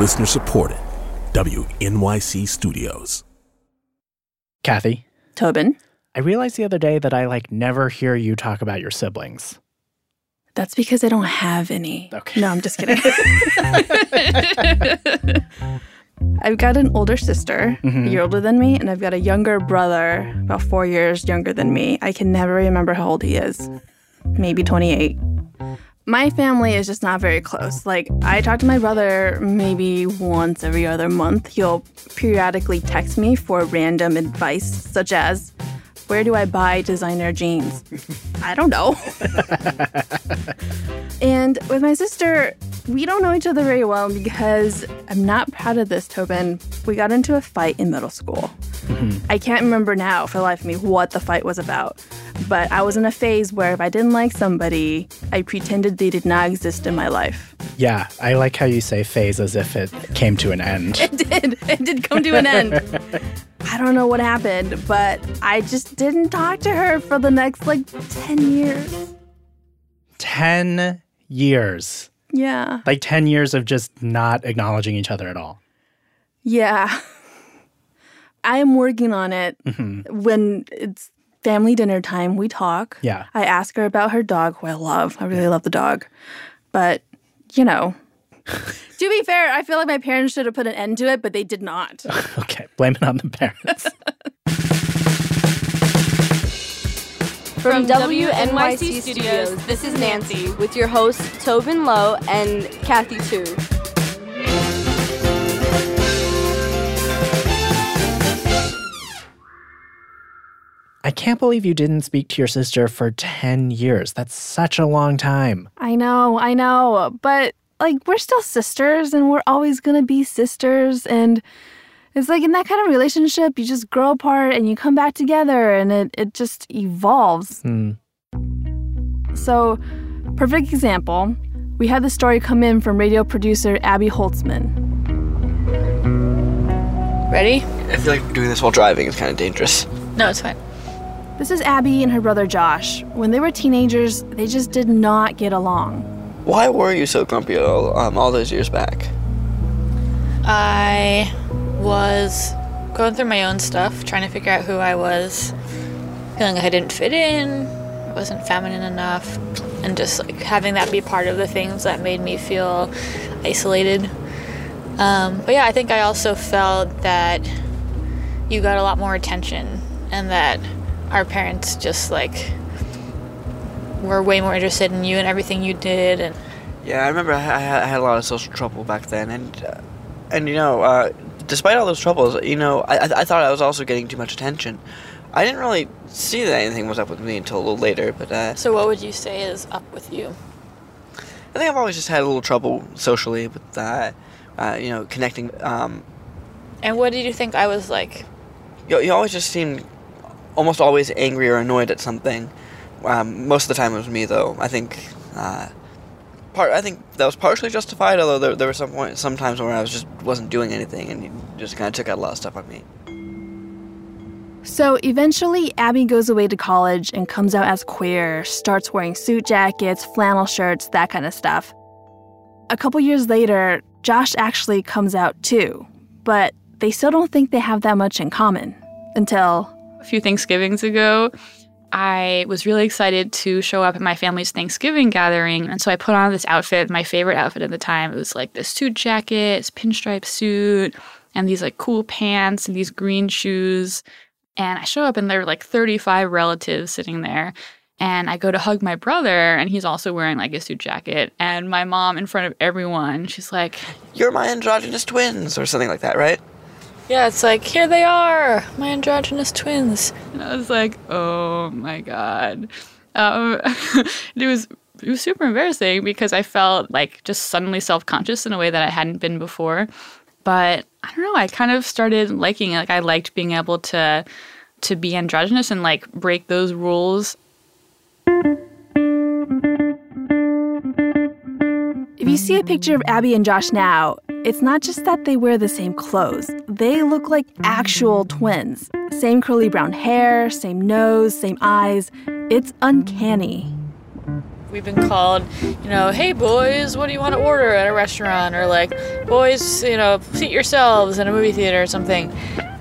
Listener supported. WNYC Studios. Kathy, Tobin. I realized the other day that I like never hear you talk about your siblings. That's because I don't have any. Okay. No, I'm just kidding. I've got an older sister, Mm-hmm. a year older than me, and I've got a younger brother, about four years younger than me. I can never remember how old he is. Maybe 28. My family is just not very close. Like, I talk to my brother maybe once every other month. He'll periodically text me for random advice, such as, Where do I buy designer jeans? I don't know. And with my sister, we don't know each other very well because I'm not proud of this, Tobin. We got into a fight in middle school. Mm-hmm. I can't remember now for the life of me what the fight was about. But I was in a phase where if I didn't like somebody, I pretended they did not exist in my life. Yeah, I like how you say phase as if it came to an end. It did. It did come to an end. I don't know what happened, but I just didn't talk to her for the next like 10 years. 10 years. Yeah. Like 10 years of just not acknowledging each other at all. Yeah. I am working on it. Mm-hmm. When it's family dinner time, we talk. Yeah. I ask her about her dog, who I love. I really love the dog. But, you know, to be fair, I feel like my parents should have put an end to it, but they did not. Okay, blame it on the parents. From WNYC Studios, this is Nancy with your hosts Tobin Low and Kathy Tu. I can't believe you didn't speak to your sister for 10 years. That's such a long time. I know, I know. But, like, we're still sisters and we're always going to be sisters. And it's like in that kind of relationship, you just grow apart and you come back together and it, it just evolves. Hmm. So, perfect example, we had the story come in from radio producer Abby Holtzman. Ready? I feel like doing this while driving is kind of dangerous. No, it's fine. This is Abby and her brother Josh. When they were teenagers, they just did not get along. Why were you so grumpy all, um, all those years back? I was going through my own stuff, trying to figure out who I was, feeling like I didn't fit in, I wasn't feminine enough, and just like having that be part of the things that made me feel isolated. Um, but yeah, I think I also felt that you got a lot more attention, and that our parents just like were way more interested in you and everything you did, and Yeah, I remember I, I had I had a lot of social trouble back then, and uh, and you know, uh, despite all those troubles, you know, I, I I thought I was also getting too much attention. I didn't really see that anything was up with me until a little later, but uh, so what would you say is up with you? I think I've always just had a little trouble socially with that, uh, you know, connecting. Um, And what did you think I was like? you, you always just seemed almost always angry or annoyed at something. Um, most of the time it was me, though. I think uh, part. I think that was partially justified, although there, there were some point, some times where I was just wasn't doing anything, and he just kind of took out a lot of stuff on me. So eventually, Abby goes away to college and comes out as queer, starts wearing suit jackets, flannel shirts, that kind of stuff. A couple years later, Josh actually comes out too, but they still don't think they have that much in common until a few Thanksgivings ago, I was really excited to show up at my family's Thanksgiving gathering. And so I put on this outfit, my favorite outfit at the time. It was like this suit jacket, this pinstripe suit, and these like cool pants and these green shoes. And I show up and there were like 35 relatives sitting there. And I go to hug my brother, and he's also wearing like a suit jacket. And my mom, in front of everyone, she's like, You're my androgynous twins, or something like that, right? Yeah, it's like, here they are, my androgynous twins. And I was like, oh my God. Um, it was it was super embarrassing because I felt like just suddenly self conscious in a way that I hadn't been before. But I don't know, I kind of started liking it. Like I liked being able to to be androgynous and like break those rules. If you see a picture of Abby and Josh now, it's not just that they wear the same clothes. They look like actual twins. Same curly brown hair, same nose, same eyes. It's uncanny. We've been called, you know, hey boys, what do you want to order at a restaurant? Or like, boys, you know, seat yourselves in a movie theater or something.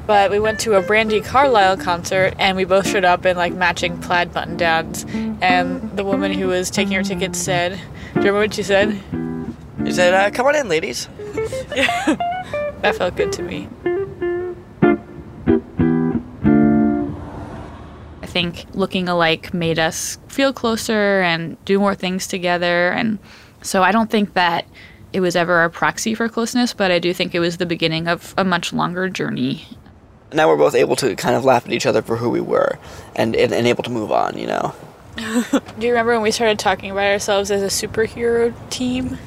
But we went to a Brandi Carlile concert and we both showed up in like matching plaid button downs. And the woman who was taking our tickets said, Do you remember what she said? He said, uh, "Come on in, ladies." That felt good to me. I think looking alike made us feel closer and do more things together. And so I don't think that it was ever a proxy for closeness, but I do think it was the beginning of a much longer journey. Now we're both able to kind of laugh at each other for who we were, and and, and able to move on. You know. Do you remember when we started talking about ourselves as a superhero team?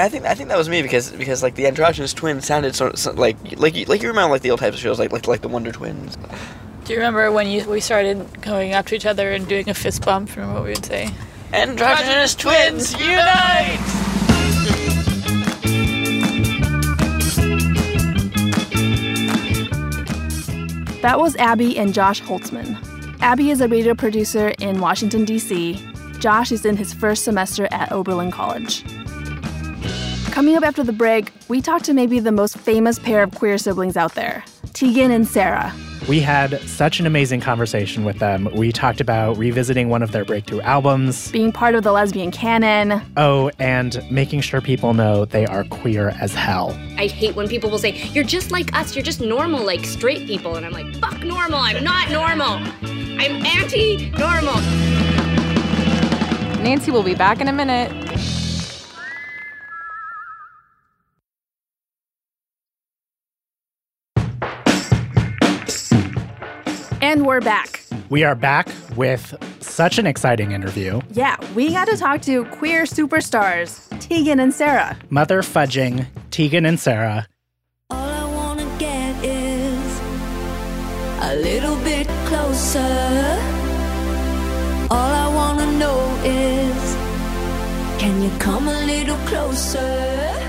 Yeah, I think I think that was me because because like the androgynous twins sounded sort of so- like like you, like you remember like the old types of shows like like like the Wonder Twins. Do you remember when you, we started going up to each other and doing a fist bump? Remember what we would say? Androgynous twins unite! That was Abby and Josh Holtzman. Abby is a radio producer in Washington, D.C. Josh is in his first semester at Oberlin College. Coming up after the break, we talk to maybe the most famous pair of queer siblings out there Tegan and Sara. We had such an amazing conversation with them. We talked about revisiting one of their breakthrough albums. Being part of the lesbian canon, Oh, and making sure people know they are queer as hell. I hate when people will say, You're just like us, you're just normal like straight people. And I'm like, Fuck normal, I'm not normal. I'm anti normal. Nancy will be back in a minute. And we're back. We are back with such an exciting interview. Yeah, we got to talk to queer superstars, Tegan and Sara. Mother fudging Tegan and Sara. All I wanna get is a little bit closer. All I wanna know is can you come a little closer?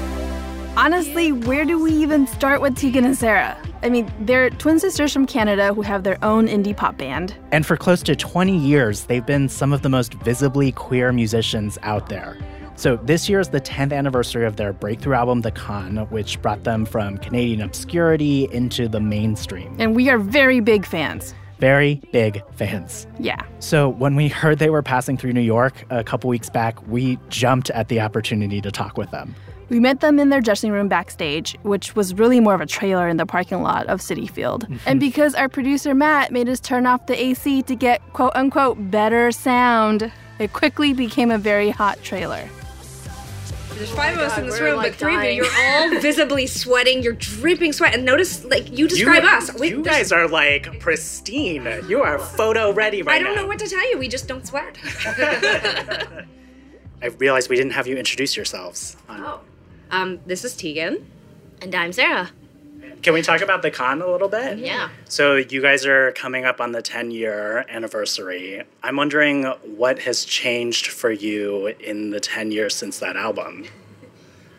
Honestly, where do we even start with Tegan and Sara? I mean, they're twin sisters from Canada who have their own indie pop band. And for close to 20 years, they've been some of the most visibly queer musicians out there. So this year is the 10th anniversary of their breakthrough album, The Con, which brought them from Canadian obscurity into the mainstream. And we are very big fans. Very big fans. Yeah. So when we heard they were passing through New York a couple weeks back, we jumped at the opportunity to talk with them. We met them in their dressing room backstage, which was really more of a trailer in the parking lot of Citi Field. Mm-hmm. and because our producer Matt made us turn off the AC to get quote unquote better sound, it quickly became a very hot trailer. There's five of us in this room, like, but three dying. of you, you're all visibly sweating. You're dripping sweat. And notice, like, you describe us. We, you guys are like pristine. You are photo ready right now. I don't now. know what to tell you. We just don't sweat. I realized we didn't have you introduce yourselves. oh. Um, this is Tegan. And I'm Sara. Can we talk about the con a little bit? Yeah. So you guys are coming up on the 10 year anniversary. I'm wondering what has changed for you in the 10 years since that album.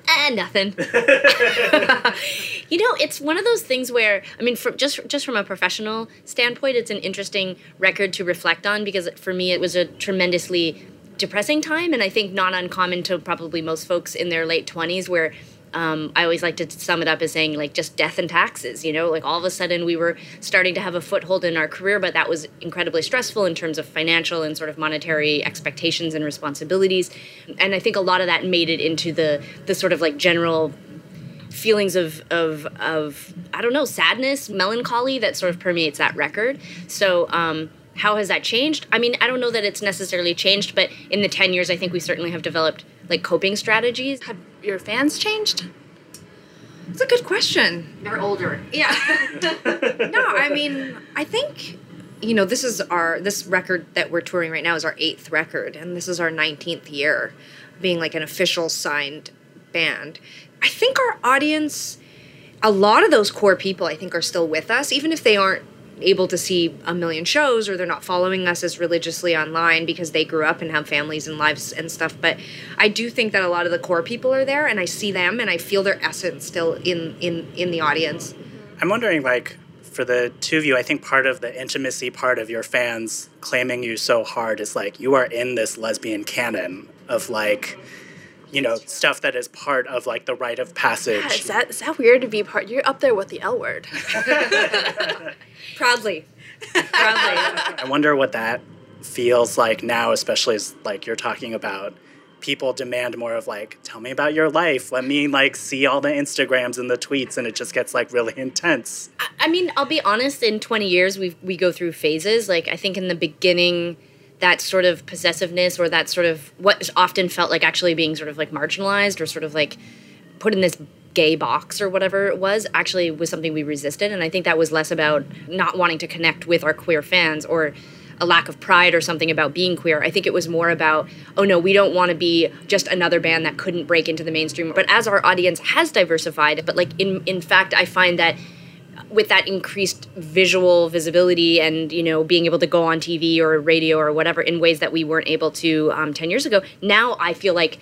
Eh, nothing. you know, it's one of those things where I mean, from just just from a professional standpoint, it's an interesting record to reflect on because for me, it was a tremendously depressing time, and I think not uncommon to probably most folks in their late twenties, where. Um, I always like to sum it up as saying like just death and taxes, you know, like all of a sudden we were starting to have a foothold in our career, but that was incredibly stressful in terms of financial and sort of monetary expectations and responsibilities. And I think a lot of that made it into the the sort of like general feelings of of of I don't know sadness, melancholy that sort of permeates that record. So. Um, how has that changed? I mean, I don't know that it's necessarily changed, but in the 10 years, I think we certainly have developed like coping strategies. Have your fans changed? It's a good question. They're older. Yeah. no, I mean, I think you know this is our this record that we're touring right now is our eighth record, and this is our nineteenth year being like an official signed band. I think our audience, a lot of those core people, I think, are still with us, even if they aren't able to see a million shows or they're not following us as religiously online because they grew up and have families and lives and stuff. But i do think that a lot of the core people are there and i see them and i feel their essence still in in in the audience. I'm wondering, like, for the two of you, I think part of the intimacy part of your fans claiming you so hard is like you are in this lesbian canon of like you know, stuff that is part of like the rite of passage. Yeah, is that is that weird to be part? You're up there with the L word. Proudly. Proudly. I wonder what that feels like now, especially as like you're talking about people demand more of like, tell me about your life. Let me like see all the Instagrams and the tweets, and it just gets like really intense. I mean, I'll be honest. In 20 years, we we go through phases. Like I think in the beginning, that sort of possessiveness or that sort of what often felt like actually being sort of like marginalized or sort of like put in this gay box or whatever it was actually was something we resisted. And i think that was less about not wanting to connect with our queer fans or a lack of pride or something about being queer. I think it was more about oh no we don't want to be just another band that couldn't break into the mainstream. But as our audience has diversified but like in in fact i find that with that increased visual visibility and you know being able to go on TV or radio or whatever in ways that we weren't able to um, 10 years ago now I feel like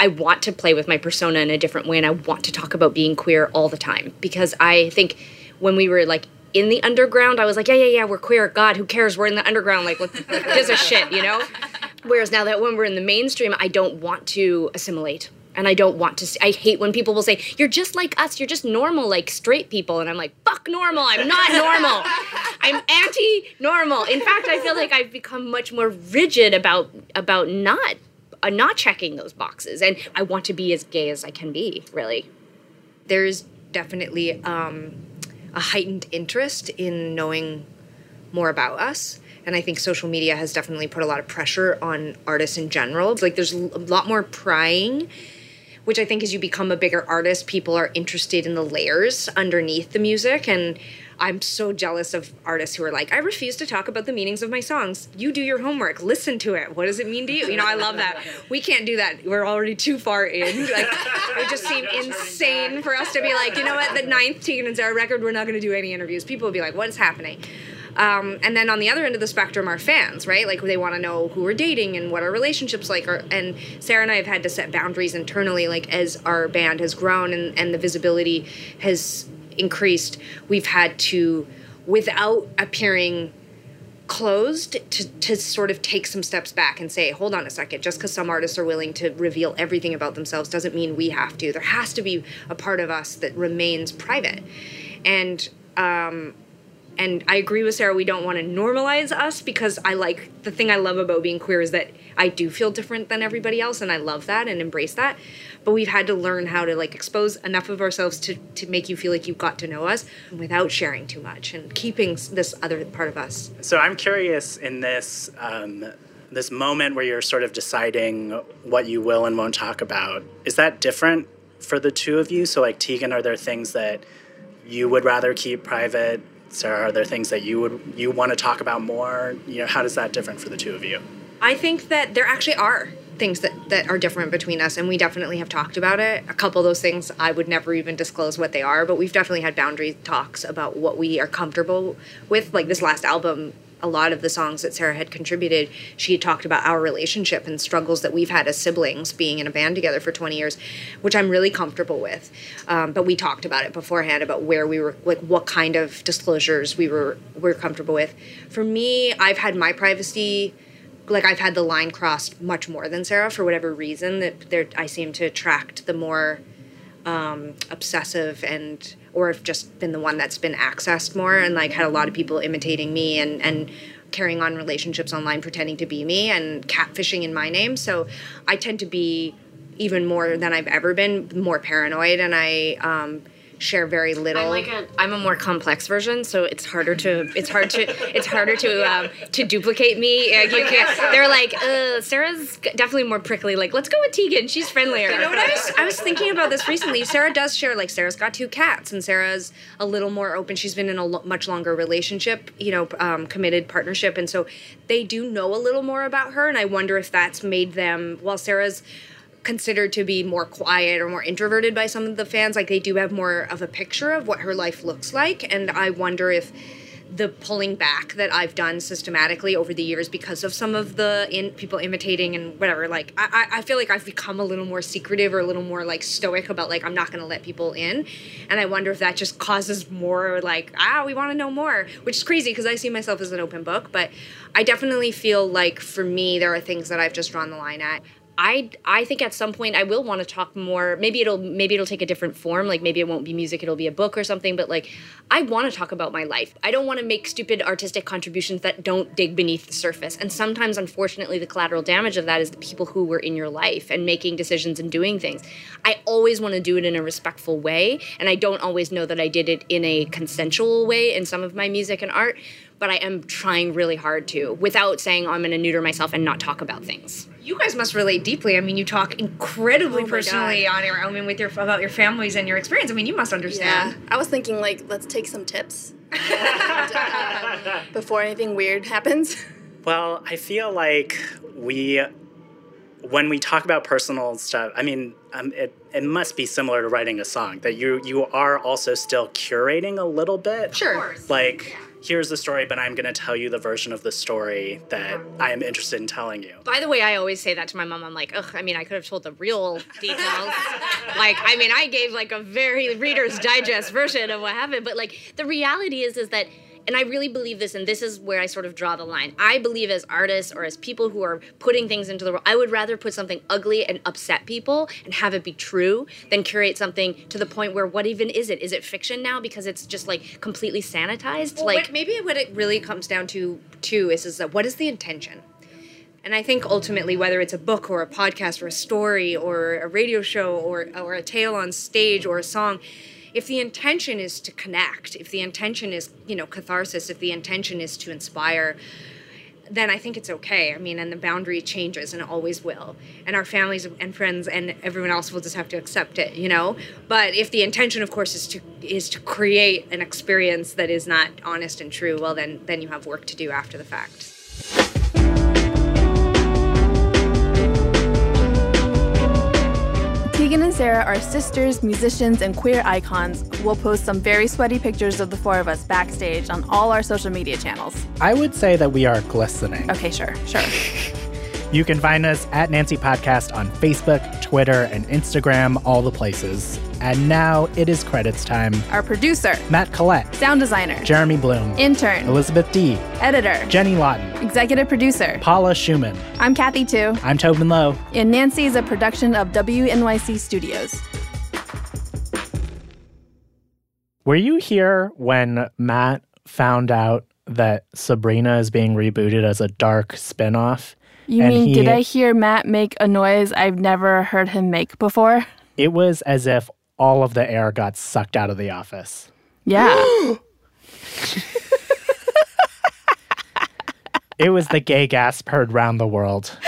I want to play with my persona in a different way and I want to talk about being queer all the time. Because I think when we were like in the underground I was like yeah yeah yeah we're queer. God who cares? We're in the underground. Like what gives a shit? You know? Whereas now that when we're in the mainstream I don't want to assimilate and I don't want to. See, I hate when people will say, "You're just like us. You're just normal, like straight people," and I'm like, "Fuck normal. I'm not normal. I'm anti-normal." In fact, I feel like I've become much more rigid about about not uh, not checking those boxes, and I want to be as gay as I can be. Really, there's definitely um, a heightened interest in knowing more about us and I think social media has definitely put a lot of pressure on artists in general. It's like there's a lot more prying which I think as you become a bigger artist, people are interested in the layers underneath the music. And I'm so jealous of artists who are like, I refuse to talk about the meanings of my songs. You do your homework, listen to it. What does it mean to you? You know, I love that. We can't do that. We're already too far in. Like, it just seemed insane for us to be like, you know what, the ninth Tegan and Sara record, we're not going to do any interviews. People would be like, what is happening? Um, and then on the other end of the spectrum are fans, right? Like they want to know who we're dating and what our relationships like. Are, and Sara and I have had to set boundaries internally, like as our band has grown and, and the visibility has increased, we've had to, without appearing closed to, to sort of take some steps back and say hold on a second just because some artists are willing to reveal everything about themselves doesn't mean we have to there has to be a part of us that remains private and um, and I agree with Sara, We don't want to normalize us because I like the thing I love about being queer is that I do feel different than everybody else, and I love that and embrace that. But we've had to learn how to like expose enough of ourselves to to make you feel like you've got to know us without sharing too much and keeping this other part of us. So I'm curious in this. Um, this moment where you're sort of deciding what you will and won't talk about is that different for the two of you so like tegan are there things that you would rather keep private Sara, are there things that you would you want to talk about more? You know, how does that different for the two of you? I think that there actually are things that, that are different between us and we definitely have talked about it a couple of those things i would never even disclose what they are but we've definitely had boundary talks about what we are comfortable with like this last album a lot of the songs that Sara had contributed, she talked about our relationship and struggles that we've had as siblings being in a band together for 20 years, which I'm really comfortable with. Um, but we talked about it beforehand about where we were, like what kind of disclosures we were were comfortable with. For me, I've had my privacy like I've had the line crossed much more than Sara for whatever reason that there I seem to attract the more um, obsessive and or have just been the one that's been accessed more and like had a lot of people imitating me and and carrying on relationships online pretending to be me and catfishing in my name. So i tend to be even more than i've ever been more paranoid. And i um, share very little. I'm like a I'm a more complex version, so it's harder to it's hard to it's harder to um, to duplicate me. Like you can't, they're like, uh, Sara's definitely more prickly. Like, let's go with Tegan. She's friendlier. You know what I was I was thinking about this recently. Sara does share like Sara's got two cats, and Sara's a little more open. She's been in a lo- much longer relationship, you know, um, committed partnership, and so they do know a little more about her. And I wonder if that's made them. Well, Sara's considered to be more quiet or more introverted by some of the fans. Like they do have more of a picture of what her life looks like. And I wonder if the pulling back that I've done systematically over the years because of some of the in people imitating and whatever, like I, I feel like I've become a little more secretive or a little more like stoic about like I'm not gonna let people in. And I wonder if that just causes more like, ah, we wanna know more. Which is crazy because I see myself as an open book, but I definitely feel like for me there are things that I've just drawn the line at. I I think at some point I will want to talk more. Maybe it'll maybe it'll take a different form. Like maybe it won't be music, it'll be a book or something. But like I want to talk about my life. I don't want to make stupid artistic contributions that don't dig beneath the surface. And sometimes, unfortunately, the collateral damage of that is the people who were in your life and making decisions and doing things. I always want to do it in a respectful way, and I don't always know that I did it in a consensual way in some of my music and art. But I am trying really hard to, without saying I'm going to neuter myself and not talk about things. You guys must relate deeply. I mean, you talk incredibly Oh personally God. on your. Own. I mean, with your about your families and your experience. I mean, you must understand. Yeah, I was thinking like let's take some tips before anything weird happens. Well, I feel like we, when we talk about personal stuff, I mean, um, it, it must be similar to writing a song that you you are also still curating a little bit. Sure. Like, here's the story, but I'm going to tell you the version of the story that I am interested in telling you. By the way, I always say that to my mom. I'm like, ugh, I mean, I could have told the real details. like, I mean, I gave like a very Reader's Digest version of what happened. But like, the reality is, is that, and I really believe this, and this is where I sort of draw the line. I believe as artists or as people who are putting things into the world, I would rather put something ugly and upset people and have it be true than curate something to the point where what even is it? Is it fiction now because it's just like completely sanitized? Well, like, what, maybe what it really comes down to too is is that what is the intention? And I think ultimately, whether it's a book or a podcast or a story or a radio show or or a tale on stage or a song, if the intention is to connect, if the intention is you know catharsis, if the intention is to inspire, then I think it's okay. I mean, and the boundary changes and it always will. And our families and friends and everyone else will just have to accept it, you know? But if the intention of course is to is to create an experience that is not honest and true, well then then you have work to do after the fact. Tegan and Sara are sisters, musicians, and queer icons. We'll post some very sweaty pictures of the four of us backstage on all our social media channels. I would say that we are glistening. Okay, sure, sure. You can find us at Nancy Podcast on Facebook, Twitter, and Instagram, all the places. And now it is credits time. Our producer, Matt Collette, sound designer, Jeremy Bloom, intern, Elizabeth D, editor, Jenny Lawton, executive producer. Paula Szuchman. I'm Kathy Tu, I'm Tobin Low. and Nancy is a production of WNYC Studios. Were you here when Matt found out that Sabrina is being rebooted as a dark spinoff? You And mean, he- did I hear Matt make a noise I've never heard him make before? It was as if all of the air got sucked out of the office. Yeah. It was the gay gasp heard round the world.